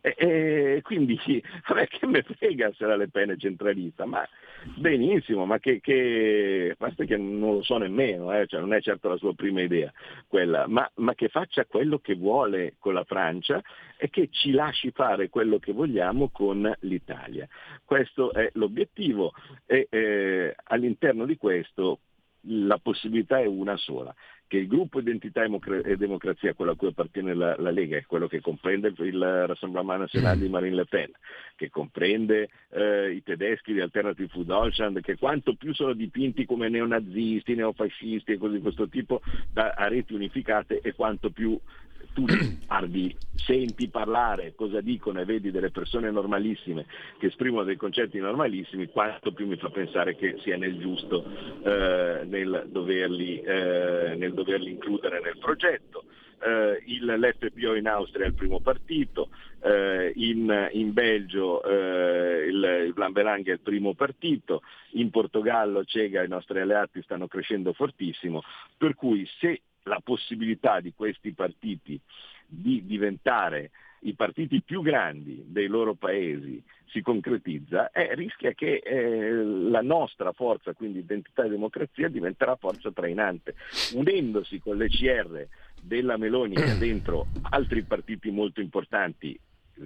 E, e quindi a me che me frega se la Le Pen è centralista, ma benissimo, ma che, che basta che non lo so nemmeno, eh, cioè non è certo la sua prima idea quella, ma, ma, che faccia quello che vuole con la Francia e che ci lasci fare quello che vogliamo con l'Italia. Questo è l'obiettivo e eh, all'interno di questo la possibilità è una sola, che il gruppo Identità e Democrazia, quello a cui appartiene la, la Lega, è quello che comprende il Rassemblement Nazionale di Marine Le Pen, che comprende eh, i tedeschi di Alternative for Deutschland, che quanto più sono dipinti come neonazisti, neofascisti e cose di questo tipo da, a reti unificate e quanto più tu parli, senti parlare cosa dicono e vedi delle persone normalissime che esprimono dei concetti normalissimi, quanto più mi fa pensare che sia nel giusto eh, nel, doverli, eh, nel, doverli, includere nel progetto. Eh, il, L'FPO in Austria è il primo partito, eh, in, in, Belgio eh, il, il Blamberang è il primo partito, in Portogallo Cega i nostri alleati stanno crescendo fortissimo, per cui se la possibilità di questi partiti di diventare i partiti più grandi dei loro paesi si concretizza, eh, rischia che eh, la nostra forza, quindi identità e democrazia, diventerà forza trainante, unendosi con le CR della Meloni ha dentro altri partiti molto importanti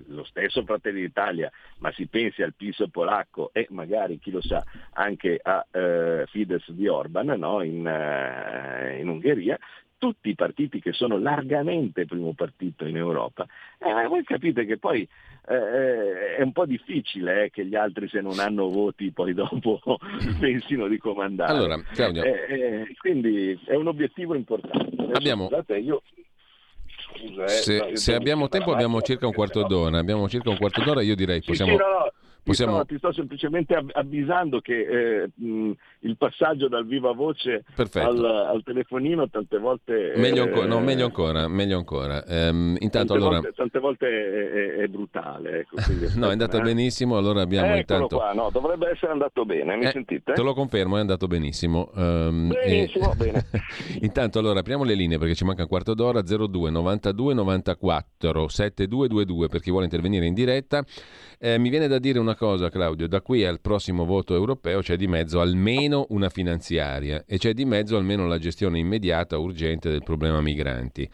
lo stesso Fratelli d'Italia, ma si pensi al PIS polacco e magari, chi lo sa, anche a eh, Fidesz di Orban no? in, eh, in, Ungheria, tutti i partiti che sono largamente primo partito in Europa, eh, voi capite che poi eh, è un po' difficile eh, che gli altri se non hanno voti poi dopo pensino di comandare. Allora, Claudio. Eh, eh, quindi è un obiettivo importante. Abbiamo... Scusate, io eh, se, se abbiamo tempo abbiamo circa un quarto d'ora, abbiamo circa un quarto d'ora, io direi possiamo... Sì, sì, no, no. Possiamo... Ti, sto, ti, sto, semplicemente avvisando che eh, mh, il passaggio dal viva voce al, al, telefonino tante volte... Meglio, eh, ancora, no, meglio ancora, meglio ancora. Ehm, intanto tante allora... Volte, tante volte è, è, è brutale. Ecco, no, è andata benissimo, allora abbiamo Eccolo intanto... qua, no, dovrebbe essere andato bene, mi eh, sentite? Te lo confermo, è andato benissimo. Um, benissimo, e... bene. intanto allora apriamo le linee perché ci manca un quarto d'ora, 02 92 94 7222 per chi vuole intervenire in diretta. Eh, mi viene da dire una cosa, Claudio, da qui al prossimo voto europeo c'è di mezzo almeno una finanziaria e c'è di mezzo almeno la gestione immediata, urgente del problema migranti.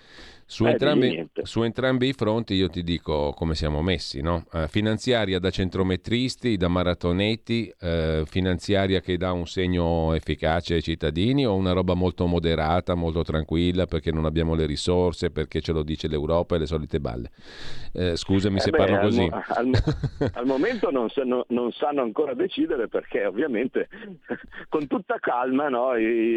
Su, eh, entrambi, su, entrambi, i fronti io ti dico come siamo messi, no? uh, finanziaria da centrometristi, da maratonetti, uh, finanziaria che dà un segno efficace ai cittadini o una roba molto moderata, molto tranquilla perché non abbiamo le risorse, perché ce lo dice l'Europa e le solite balle. Uh, scusami eh se beh, parlo al così. Mo- al, al, momento non, sanno, non, sanno, ancora decidere perché ovviamente con tutta calma no, i,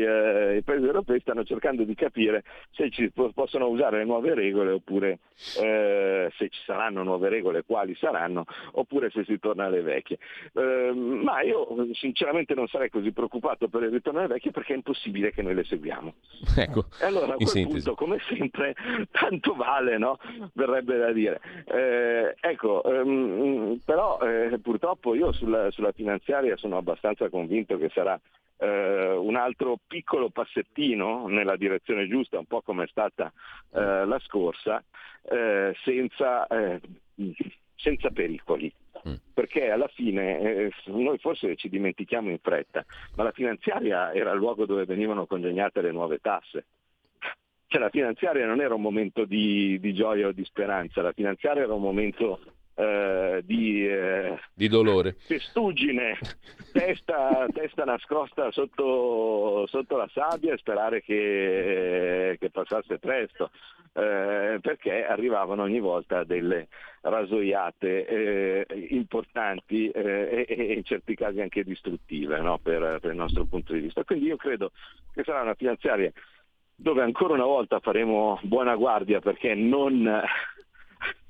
i, paesi europei stanno cercando di capire se ci possono usare nuove regole oppure eh, se ci saranno nuove regole quali saranno oppure se si torna alle vecchie. Eh, ma io sinceramente non sarei così preoccupato per il ritorno alle vecchie perché è impossibile che noi le seguiamo. Ecco, e allora a quel sintesi. punto come sempre tanto vale, no? verrebbe da dire. Eh, ecco, ehm, però eh, purtroppo io sulla, sulla finanziaria sono abbastanza convinto che sarà eh, un altro piccolo passettino nella direzione giusta, un po' come è stata eh, la scorsa, eh, senza, eh, senza, pericoli. Mm. Perché alla fine eh, noi forse ci dimentichiamo in fretta, ma la finanziaria era il luogo dove venivano congegnate le nuove tasse. Cioè la finanziaria non era un momento di, di gioia o di speranza, la finanziaria era un momento eh, di, eh, di, dolore. Testuggine, testa, testa nascosta sotto, sotto, la sabbia e sperare che, che passasse presto, eh, perché arrivavano ogni volta delle rasoiate eh, importanti eh, e, in certi casi anche distruttive no? per, per il nostro punto di vista. Quindi io credo che sarà una finanziaria dove ancora una volta faremo buona guardia perché non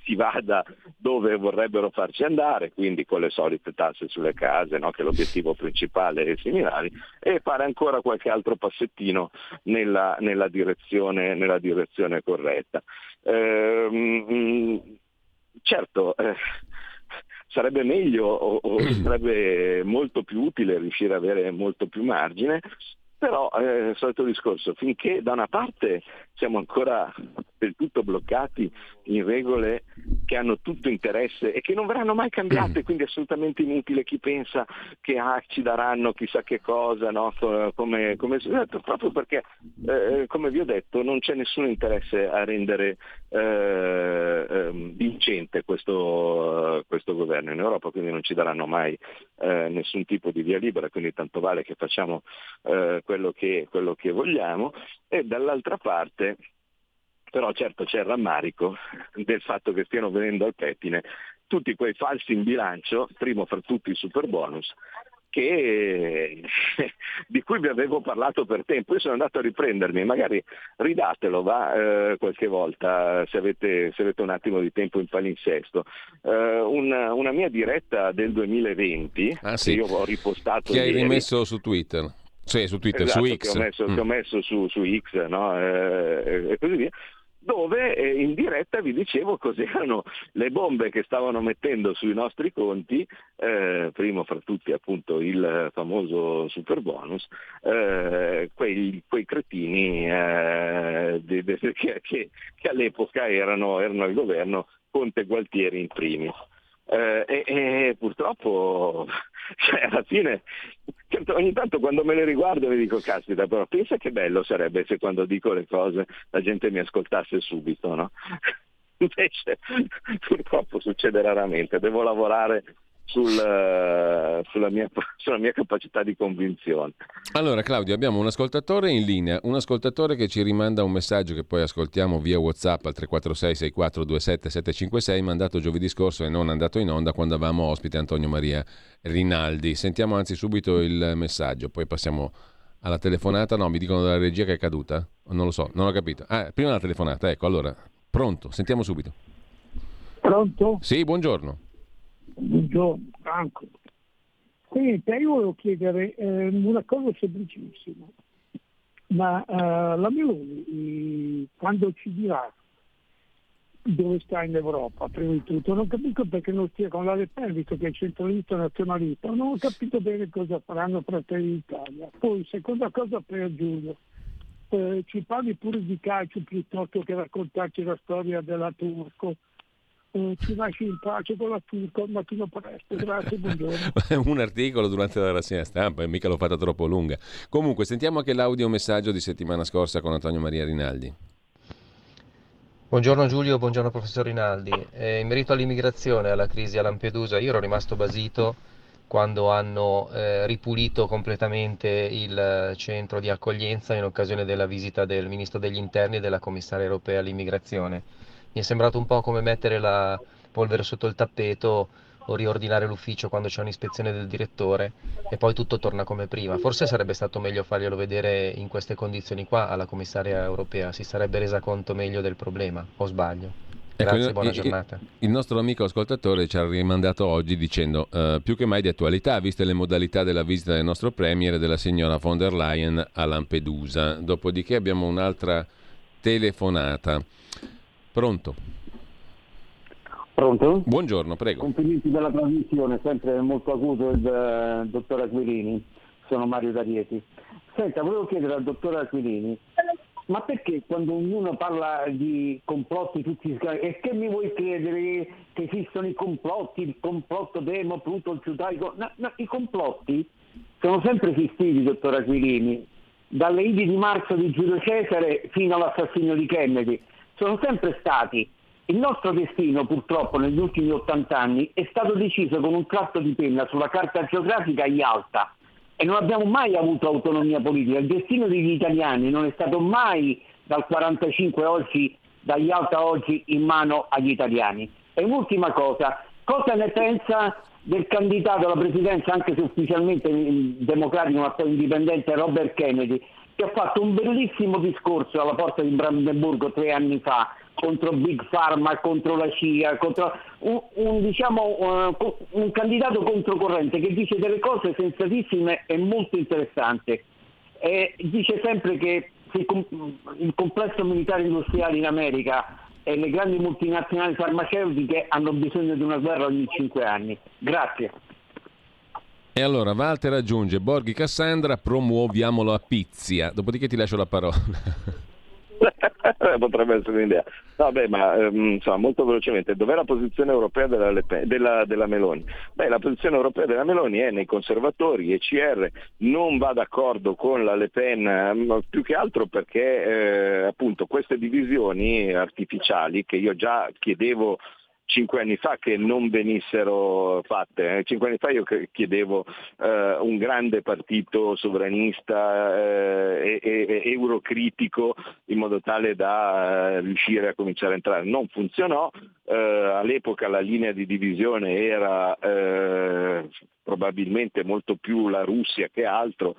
si vada dove vorrebbero farci andare, quindi con le solite tasse sulle case, no? che è l'obiettivo principale e similari, e fare ancora qualche altro passettino nella, nella, direzione, nella direzione, corretta. Ehm, certo, eh, sarebbe meglio o, o sarebbe molto più utile riuscire ad avere molto più margine, però eh, il solito discorso, finché da una parte siamo ancora del tutto bloccati in regole che hanno tutto interesse e che non verranno mai cambiate, quindi è assolutamente inutile chi pensa che ah, ci daranno chissà che cosa, no? come, come, proprio perché, eh, come vi ho detto, non c'è nessun interesse a rendere eh, ehm, vincente questo, questo, governo in Europa, quindi non ci daranno mai eh, nessun tipo di via libera, quindi tanto vale che facciamo eh, quello che, quello che vogliamo. E dall'altra parte però certo c'è il rammarico del fatto che stiano venendo al pettine tutti quei falsi in bilancio, primo fra tutti il super bonus, che, di cui vi avevo parlato per tempo. Io sono andato a riprendermi, magari ridatelo va, eh, qualche volta se avete, se avete, un attimo di tempo in palinsesto. Eh, una, una, mia diretta del 2020, ah, sì. che io ho ripostato. Che hai rimesso su Twitter. Sì, su Twitter, esatto, su X. Che ho messo, mm. che ho messo su, su, X no? eh, e così via dove eh, in diretta vi dicevo cos'erano le bombe che stavano mettendo sui nostri conti, eh, primo fra tutti appunto il famoso super bonus, eh, quei, quei, cretini eh, de, de, che, che, all'epoca erano, erano al governo, Conte Gualtieri in primis. Eh, e, e, purtroppo cioè, alla fine certo, ogni tanto quando me le riguardo mi dico caspita però pensa che bello sarebbe se quando dico le cose la gente mi ascoltasse subito no? invece purtroppo succede raramente devo lavorare sul, eh, sulla, mia, sulla, mia, capacità di convinzione. Allora Claudio, abbiamo un ascoltatore in linea, un ascoltatore che ci rimanda un messaggio che poi ascoltiamo via Whatsapp al 346 6427 756, mandato giovedì scorso e non andato in onda quando avevamo ospite Antonio Maria Rinaldi. Sentiamo anzi subito il messaggio, poi passiamo alla telefonata. No, mi dicono dalla regia che è caduta? Non lo so, non ho capito. Ah, prima la telefonata, ecco, allora, pronto, sentiamo subito. Pronto? Sì, buongiorno. Buongiorno, Franco. Senta, io volevo chiedere eh, una cosa semplicissima, ma eh, la Meloni quando ci dirà dove sta in Europa, prima di tutto, non capisco perché non stia con la Le Pen, visto che è centralista nazionalista, non ho capito bene cosa faranno Fratelli d'Italia. Poi, seconda cosa per Giulio, eh, ci parli pure di calcio piuttosto che raccontarci la storia della Turco eh, ci lasci in pace con la turca al mattino presto. Grazie, buongiorno. Un articolo durante la rassegna stampa e mica l'ho fatta troppo lunga. Comunque, sentiamo anche l'audio messaggio di settimana scorsa con Antonio Maria Rinaldi. Buongiorno Giulio, buongiorno professor Rinaldi. Eh, in merito all'immigrazione e alla crisi a Lampedusa, io ero rimasto basito quando hanno eh, ripulito completamente il centro di accoglienza in occasione della visita del Ministro degli Interni e della Commissaria europea all'immigrazione mi è sembrato un po' come mettere la polvere sotto il tappeto o riordinare l'ufficio quando c'è un'ispezione del direttore e poi tutto torna come prima. Forse sarebbe stato meglio farglielo vedere in queste condizioni qua alla commissaria europea, si sarebbe resa conto meglio del problema, o sbaglio? Ecco, Grazie, ecco, buona giornata. Il nostro amico ascoltatore ci ha rimandato oggi dicendo uh, più che mai di attualità, viste le modalità della visita del nostro Premier e della signora von der Leyen a Lampedusa. Dopodiché abbiamo un'altra telefonata. Pronto? Pronto? Buongiorno, prego. Complimenti della trasmissione, sempre molto acuto il uh, dottor Aquilini. Sono Mario D'Arieti. Senta, volevo chiedere al dottor Aquilini, ma perché quando ognuno parla di complotti tutti e che mi vuoi credere che esistono i complotti, il complotto demo, Pluto, il giudaico? No, no, I complotti sono sempre esistiti, dottor Aquilini, dalle idee di marzo di Giulio Cesare fino all'assassinio di Kennedy sono sempre stati. Il nostro destino purtroppo negli ultimi 80 anni è stato deciso con un tratto di penna sulla carta geografica a Yalta e non abbiamo mai avuto autonomia politica. Il destino degli italiani non è stato mai dal 45 oggi, da Yalta oggi in mano agli italiani. E un'ultima cosa, cosa ne pensa del candidato alla presidenza, anche se ufficialmente democratico ma poi indipendente, Robert Kennedy, che ha fatto un bellissimo discorso alla porta di Brandenburgo tre anni fa contro Big Pharma, contro la CIA, contro un, un, diciamo, uh, un candidato controcorrente che dice delle cose sensatissime e molto interessanti. E dice sempre che il complesso militare industriale in America e le grandi multinazionali farmaceutiche hanno bisogno di una guerra ogni cinque anni. Grazie. E allora Walter aggiunge Borghi Cassandra, promuoviamolo a Pizia. Dopodiché ti lascio la parola. Potrebbe essere un'idea. Beh, ma ehm, insomma, molto velocemente, dov'è la posizione europea della, della, della, Meloni? Beh, la posizione europea della Meloni è nei conservatori, ECR non va d'accordo con la Le Pen, ehm, più che altro perché eh, appunto queste divisioni artificiali che io già chiedevo cinque anni fa che non venissero fatte. Eh. Cinque anni fa io chiedevo eh, un grande partito sovranista eh, e, e, eurocritico in modo tale da eh, riuscire a cominciare a entrare. Non funzionò, eh, all'epoca la linea di divisione era probabilmente molto più la Russia che altro,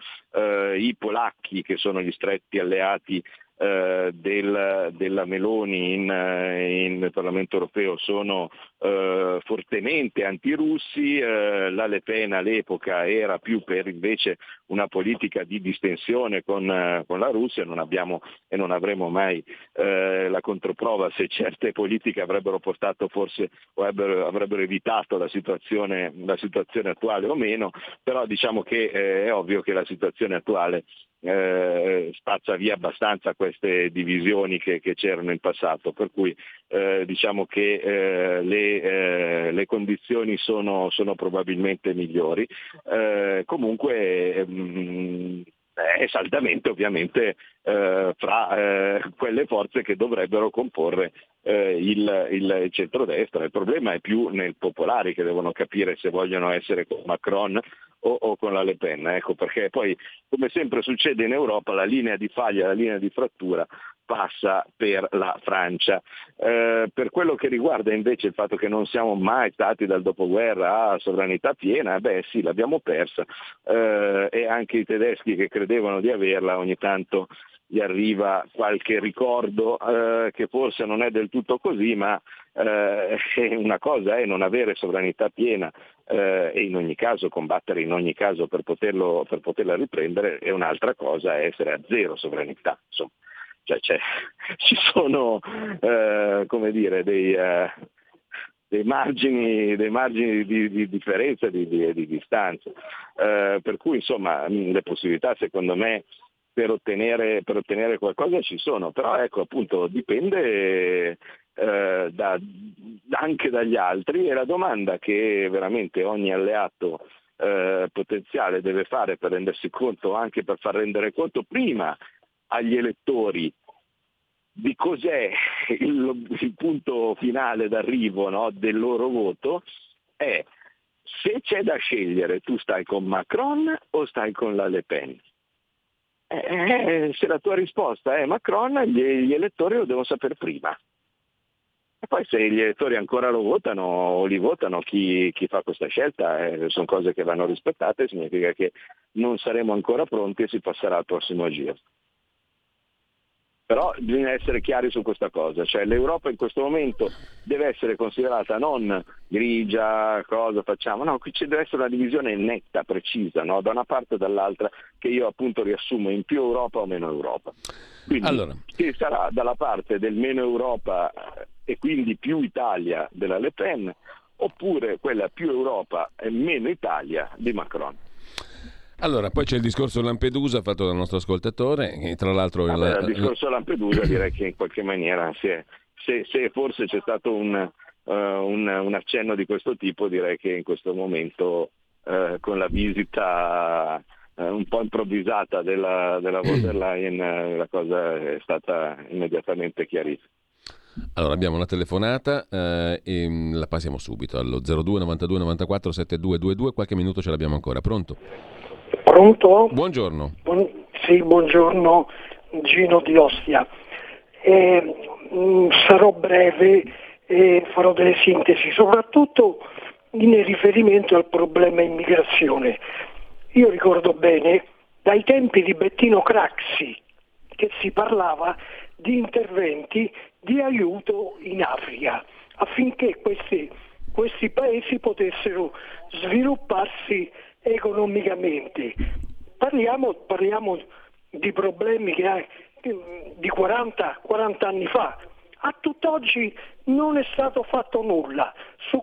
i polacchi che sono gli stretti alleati eh, del, della Meloni in, eh, in, Parlamento europeo sono eh, fortemente antirussi, eh, la Le Pen all'epoca era più per invece una politica di distensione con, eh, con la Russia, non abbiamo e non avremo mai eh, la controprova se certe politiche avrebbero portato forse o avrebbero, avrebbero evitato la situazione, la situazione, attuale o meno, però diciamo che è ovvio che la situazione attuale eh, spazza via abbastanza queste divisioni che, che c'erano in passato, per cui eh, diciamo che eh, le, eh, le, condizioni sono, sono, probabilmente migliori. Eh, comunque mh, mm, è saldamente ovviamente fra quelle forze che dovrebbero comporre il, il centrodestra. Il problema è più nel popolari che devono capire se vogliono essere con Macron o, o, con la Le Pen, ecco, perché poi come sempre succede in Europa la linea di faglia, la linea di frattura passa per la Francia. Eh, per quello che riguarda invece il fatto che non siamo mai stati dal dopoguerra a sovranità piena, beh sì, l'abbiamo persa eh, e anche i tedeschi che credevano di averla ogni tanto gli arriva qualche ricordo eh, che forse non è del tutto così, ma eh, una cosa è non avere sovranità piena eh, e in ogni caso combattere in ogni caso per, poterlo, per poterla riprendere e un'altra cosa è essere a zero sovranità. Insomma, cioè, ci sono eh, dire, dei, eh, dei margini, dei margini di, di, differenza, di, di, di distanza. Eh, per cui insomma le possibilità secondo me per ottenere, per ottenere, qualcosa ci sono, però ecco appunto dipende eh, da, anche dagli altri e la domanda che veramente ogni alleato eh, potenziale deve fare per rendersi conto, anche per far rendere conto prima agli elettori di cos'è il, il punto finale d'arrivo no, del loro voto è se c'è da scegliere tu stai con Macron o stai con la Le Pen. Eh, eh, se la tua risposta è Macron, gli, gli, elettori lo devono sapere prima. E poi se gli elettori ancora lo votano o li votano chi, chi fa questa scelta, eh, sono cose che vanno rispettate, significa che non saremo ancora pronti e si passerà al prossimo giro. Però bisogna essere chiari su questa cosa, cioè l'Europa in questo momento deve essere considerata non grigia, cosa facciamo, no, qui ci deve essere una divisione netta, precisa, no? da una parte e dall'altra, che io appunto riassumo in più Europa o meno Europa. Quindi allora. chi sarà dalla parte del meno Europa e quindi più Italia della Le Pen, oppure quella più Europa e meno Italia di Macron. Allora, poi c'è il discorso Lampedusa fatto dal nostro ascoltatore, che tra l'altro... Vabbè, il... il discorso Lampedusa direi che in qualche maniera è, se, se, forse c'è stato un, uh, un, un, accenno di questo tipo, direi che in questo momento uh, con la visita uh, un po' improvvisata della, della von der Leyen la cosa è stata immediatamente chiarita. Allora abbiamo una telefonata eh, e mm, la passiamo subito allo 02 92 94 7222, qualche minuto ce l'abbiamo ancora, pronto? Pronto? Buongiorno. Buon, sì, buongiorno Gino di Ostia. Eh, mh, sarò breve e farò delle sintesi, soprattutto in riferimento al problema immigrazione. Io ricordo bene dai tempi di Bettino Craxi che si parlava di interventi di aiuto in Africa affinché questi, questi paesi potessero svilupparsi economicamente. Parliamo, parliamo di problemi che ha, di 40, 40 anni fa. A tutt'oggi non è stato fatto nulla.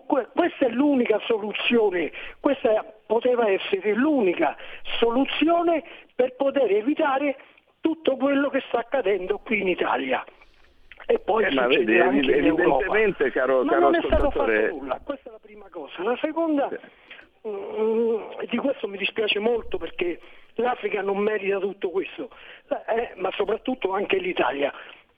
Que- questa è l'unica soluzione, questa poteva essere l'unica soluzione per poter evitare tutto quello che sta accadendo qui in Italia. e poi eh, ma vedi, evidentemente, caro, ma caro non è stato fatto nulla, questa è la prima cosa. La seconda, sì. Mm, di questo mi dispiace molto perché l'Africa non merita tutto questo, eh, ma soprattutto anche l'Italia.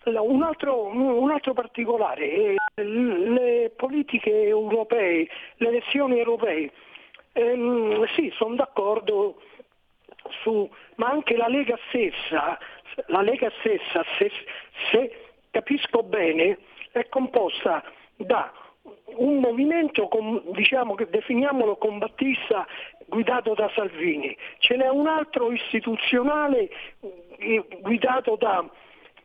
Un altro, un altro, particolare, eh, le politiche europee, le elezioni europee, ehm, sì, sono d'accordo su, ma anche la Lega stessa, la Lega stessa se, se capisco bene, è composta da un movimento, diciamo che definiamolo combattista, guidato da Salvini, ce n'è un altro istituzionale eh, guidato da,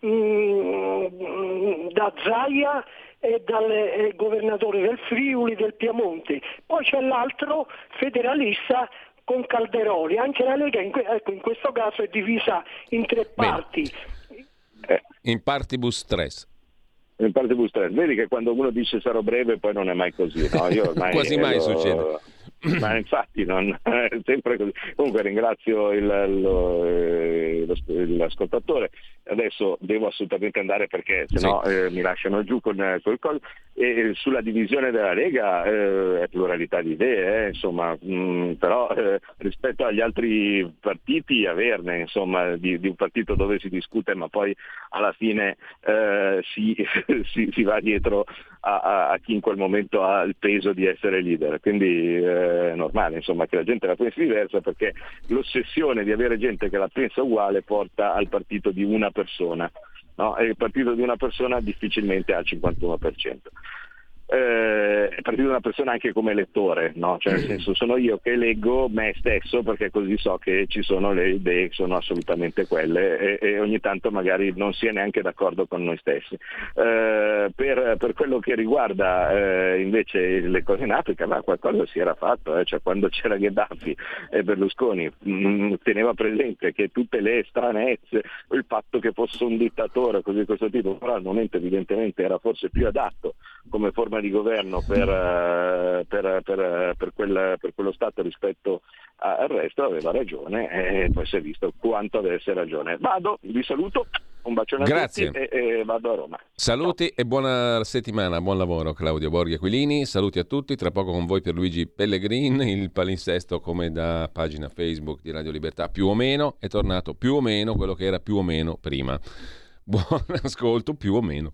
mm, da Zaia e dal eh, governatore del Friuli, del Piemonte, poi c'è l'altro federalista con Calderoli, anche la Lega in, ecco, in questo caso è divisa in tre parti. Eh, in partibus stress. In partibus stress. Vedi che quando uno dice sarò breve poi non è mai così. No? Ormai, Quasi mai lo... succede. Ma infatti non è sempre così. Comunque ringrazio il, lo, eh, l'ascoltatore. Adesso devo assolutamente andare perché sennò sì. eh, mi lasciano giù con, con il collo. E sulla divisione della Lega eh, è pluralità di idee, eh, insomma, mh, mm, però eh, rispetto agli altri partiti averne, insomma, di, di, un partito dove si discute ma poi alla fine eh, si, si, si, va dietro a, a, a, chi in quel momento ha il peso di essere leader. Quindi è normale insomma, che la gente la pensi diversa perché l'ossessione di avere gente che la pensa uguale porta al partito di una persona. No? Il partito di una persona difficilmente ha il 51% eh, partito da una persona anche come lettore, no? cioè nel senso sono io che leggo me stesso perché così so che ci sono le idee che sono assolutamente quelle e, e ogni tanto magari non si è neanche d'accordo con noi stessi. Eh, per, per, quello che riguarda eh, invece le cose in Africa, ma qualcosa si era fatto, eh, cioè quando c'era Gheddafi e Berlusconi mh, mm, teneva presente che tutte le stranezze, il fatto che fosse un dittatore così di questo tipo, però al momento evidentemente era forse più adatto come forma di governo per, eh, per, per, per quel, quello Stato rispetto al resto aveva ragione e poi si è visto quanto avesse ragione. Vado, vi saluto, un bacione Grazie. a tutti e, e, vado a Roma. Saluti Ciao. e buona settimana, buon lavoro Claudio Borghi Aquilini, saluti a tutti, tra poco con voi per Luigi Pellegrin, il palinsesto come da pagina Facebook di Radio Libertà più o meno è tornato più o meno quello che era più o meno prima. Buon ascolto più o meno.